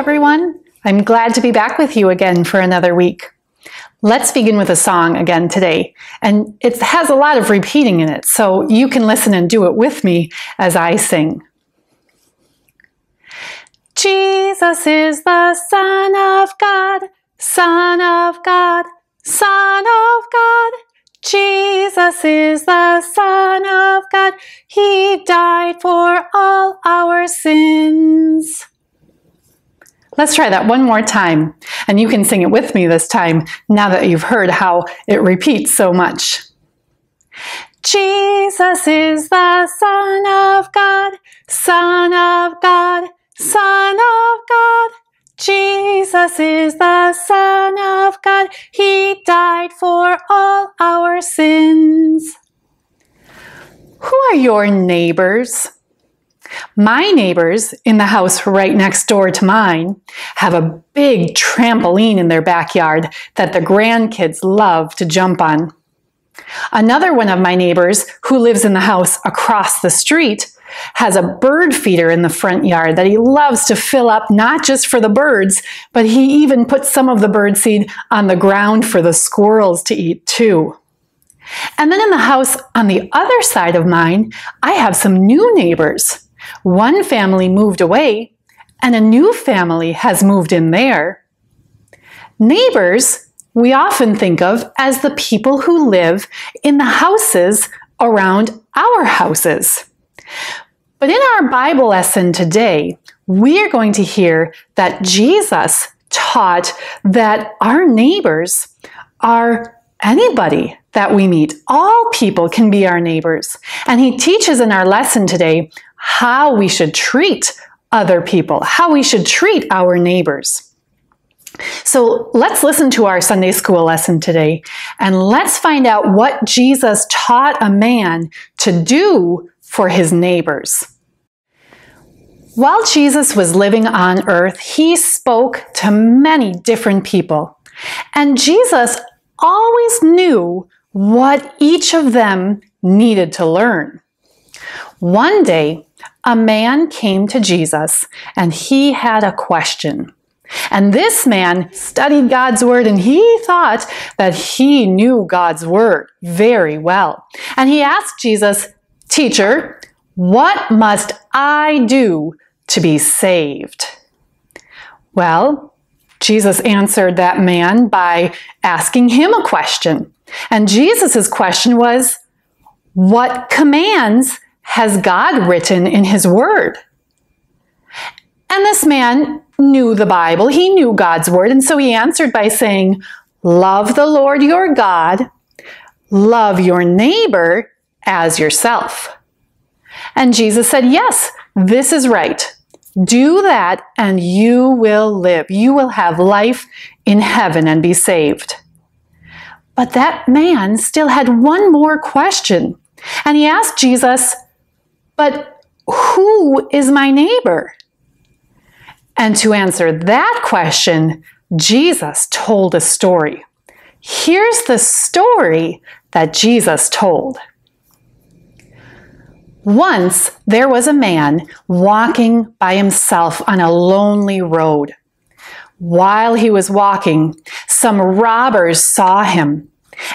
everyone. I'm glad to be back with you again for another week. Let's begin with a song again today. And it has a lot of repeating in it, so you can listen and do it with me as I sing. Jesus is the Son of God, Son of God, Son of God. Jesus is the Son of God. He died for all our sins. Let's try that one more time. And you can sing it with me this time now that you've heard how it repeats so much. Jesus is the Son of God, Son of God, Son of God. Jesus is the Son of God. He died for all our sins. Who are your neighbors? My neighbors in the house right next door to mine have a big trampoline in their backyard that the grandkids love to jump on. Another one of my neighbors who lives in the house across the street has a bird feeder in the front yard that he loves to fill up not just for the birds, but he even puts some of the bird seed on the ground for the squirrels to eat too. And then in the house on the other side of mine, I have some new neighbors. One family moved away, and a new family has moved in there. Neighbors we often think of as the people who live in the houses around our houses. But in our Bible lesson today, we are going to hear that Jesus taught that our neighbors are anybody that we meet. All people can be our neighbors. And he teaches in our lesson today how we should treat other people, how we should treat our neighbors. So let's listen to our Sunday school lesson today and let's find out what Jesus taught a man to do for his neighbors. While Jesus was living on earth, he spoke to many different people. And Jesus always knew what each of them needed to learn. One day, a man came to Jesus and he had a question. And this man studied God's word and he thought that he knew God's word very well. And he asked Jesus, Teacher, what must I do to be saved? Well, Jesus answered that man by asking him a question. And Jesus' question was, What commands has God written in his word? And this man knew the Bible, he knew God's word, and so he answered by saying, Love the Lord your God, love your neighbor as yourself. And Jesus said, Yes, this is right. Do that and you will live. You will have life in heaven and be saved. But that man still had one more question. And he asked Jesus, but who is my neighbor? And to answer that question, Jesus told a story. Here's the story that Jesus told. Once there was a man walking by himself on a lonely road. While he was walking, some robbers saw him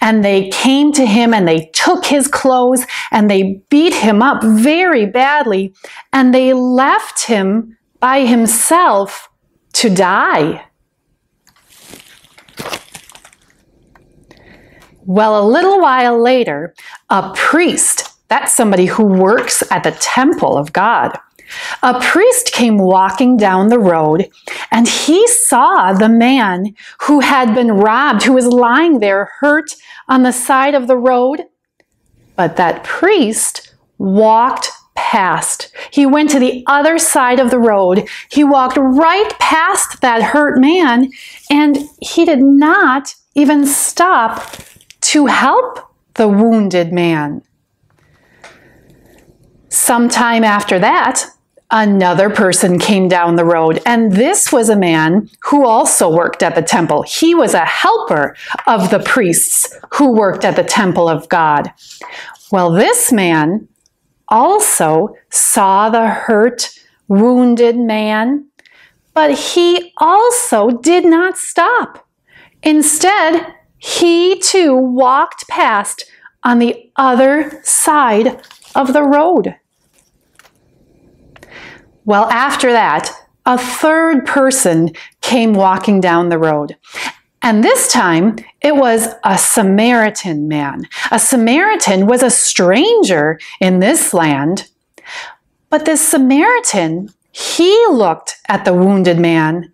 and they came to him and they took his clothes and they beat him up very badly and they left him by himself to die. Well, a little while later, a priest, that's somebody who works at the temple of God, a priest came walking down the road and he saw the man who had been robbed, who was lying there hurt on the side of the road. But that priest walked past. He went to the other side of the road. He walked right past that hurt man and he did not even stop to help the wounded man. Sometime after that, another person came down the road, and this was a man who also worked at the temple. He was a helper of the priests who worked at the temple of God. Well, this man also saw the hurt, wounded man, But he also did not stop. Instead, he too walked past on the other side of the road. Well, after that, a third person came walking down the road. And this time it was a Samaritan man. A Samaritan was a stranger in this land. But this Samaritan, he looked at the wounded man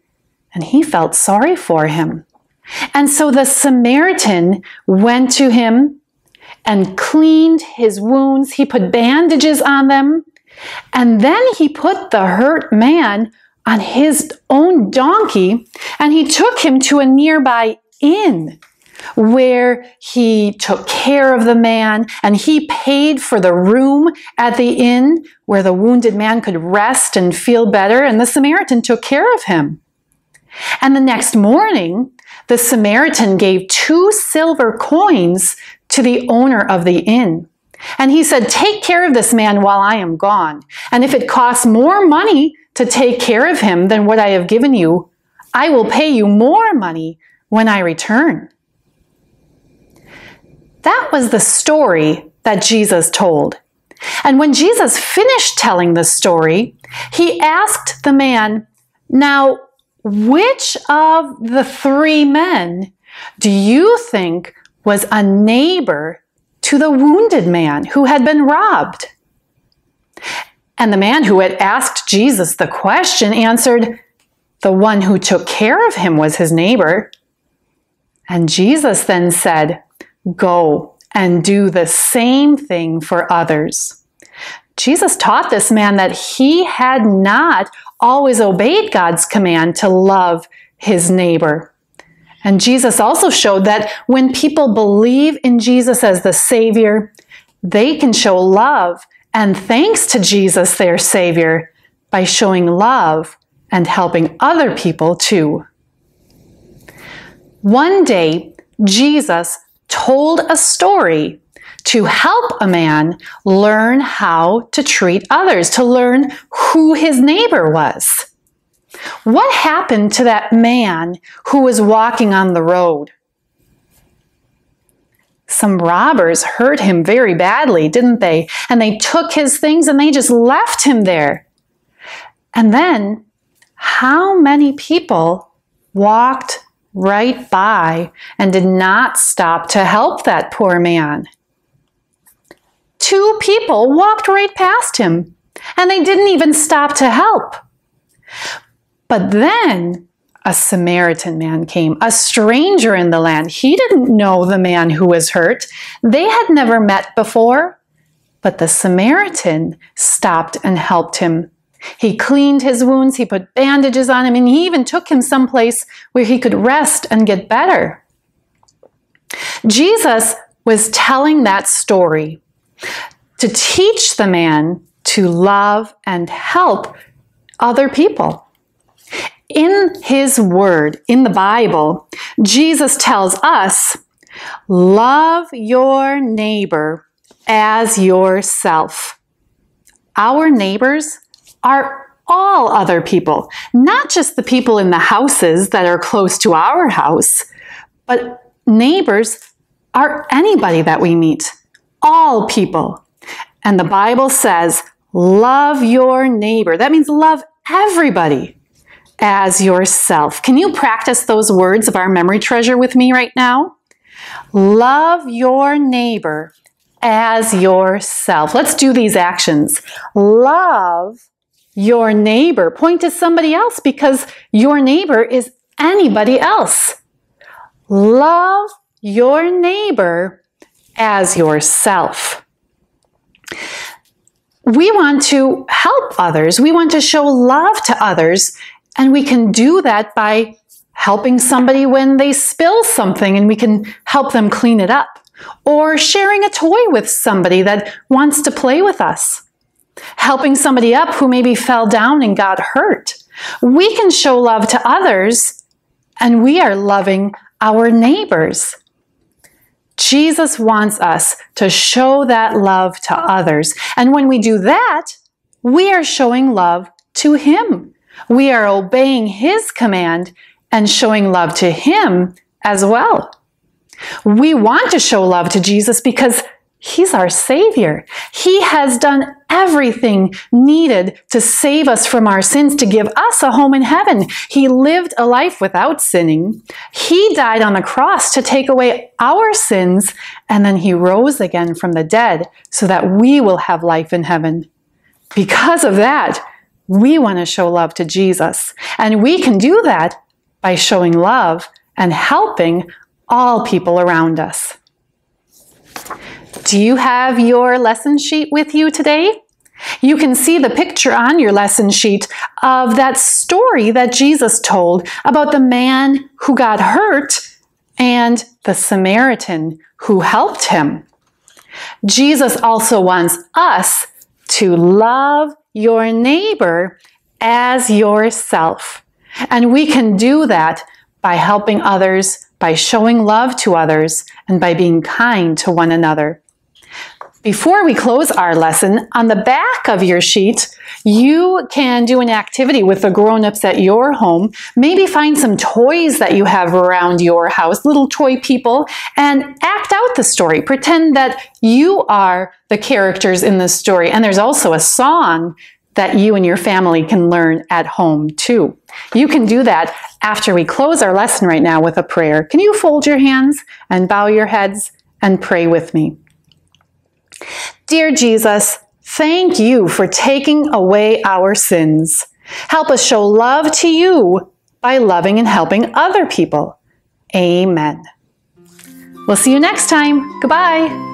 and he felt sorry for him. And so the Samaritan went to him and cleaned his wounds. He put bandages on them. And then he put the hurt man on his own donkey and he took him to a nearby inn where he took care of the man and he paid for the room at the inn where the wounded man could rest and feel better, and the Samaritan took care of him. And the next morning, the Samaritan gave two silver coins to the owner of the inn. And he said, Take care of this man while I am gone. And if it costs more money to take care of him than what I have given you, I will pay you more money when I return. That was the story that Jesus told. And when Jesus finished telling the story, he asked the man, Now, which of the three men do you think was a neighbor to the wounded man who had been robbed? And the man who had asked Jesus the question answered, The one who took care of him was his neighbor. And Jesus then said, Go and do the same thing for others. Jesus taught this man that he had not always obeyed God's command to love his neighbor. And Jesus also showed that when people believe in Jesus as the Savior, they can show love and thanks to Jesus, their Savior, by showing love and helping other people too. One day, Jesus told a story to help a man learn how to treat others, to learn who his neighbor was. What happened to that man who was walking on the road? Some robbers hurt him very badly, didn't they? And they took his things and they just left him there. And then, how many people walked right by and did not stop to help that poor man? two people walked right past him and they didn't even stop to help. But then a Samaritan man came, a stranger in the land. He didn't know the man who was hurt. They had never met before. But the Samaritan stopped and helped him. He cleaned his wounds, he put bandages on him, and he even took him someplace where he could rest and get better. Jesus was telling that story to teach the man to love and help other people. In his word, in the Bible, Jesus tells us, love your neighbor as yourself. Our neighbors are all other people, not just the people in the houses that are close to our house, but neighbors are anybody that we meet all people. And the Bible says, love your neighbor. That means love everybody as yourself. Can you practice those words of our memory treasure with me right now? Love your neighbor as yourself. Let's do these actions. Love your neighbor. Point to somebody else because your neighbor is anybody else. Love your neighbor as yourself. We want to help others. We want to show love to others. And we can do that by helping somebody when they spill something and we can help them clean it up. Or sharing a toy with somebody that wants to play with us. Helping somebody up who maybe fell down and got hurt. We can show love to others and we are loving our neighbors. Jesus wants us to show that love to others. And when we do that, we are showing love to Him. We are obeying His command and showing love to Him as well. We want to show love to Jesus because He's our Savior. He has done everything needed to save us from our sins, to give us a home in heaven. He lived a life without sinning. He died on the cross to take away our sins, and then He rose again from the dead so that we will have life in heaven. Because of that, we want to show love to Jesus. And we can do that by showing love and helping all people around us. Do you have your lesson sheet with you today? You can see the picture on your lesson sheet of that story that Jesus told about the man who got hurt and the Samaritan who helped him. Jesus also wants us to love your neighbor as yourself. And we can do that by helping others, by showing love to others, and by being kind to one another. Before we close our lesson, on the back of your sheet, you can do an activity with the grown-ups at your home. Maybe find some toys that you have around your house, little toy people, and act out the story. Pretend that you are the characters in the story. And there's also a song that you and your family can learn at home too. You can do that after we close our lesson right now with a prayer. Can you fold your hands and bow your heads and pray with me? Dear Jesus, thank you for taking away our sins. Help us show love to you by loving and helping other people. Amen. We'll see you next time. Goodbye.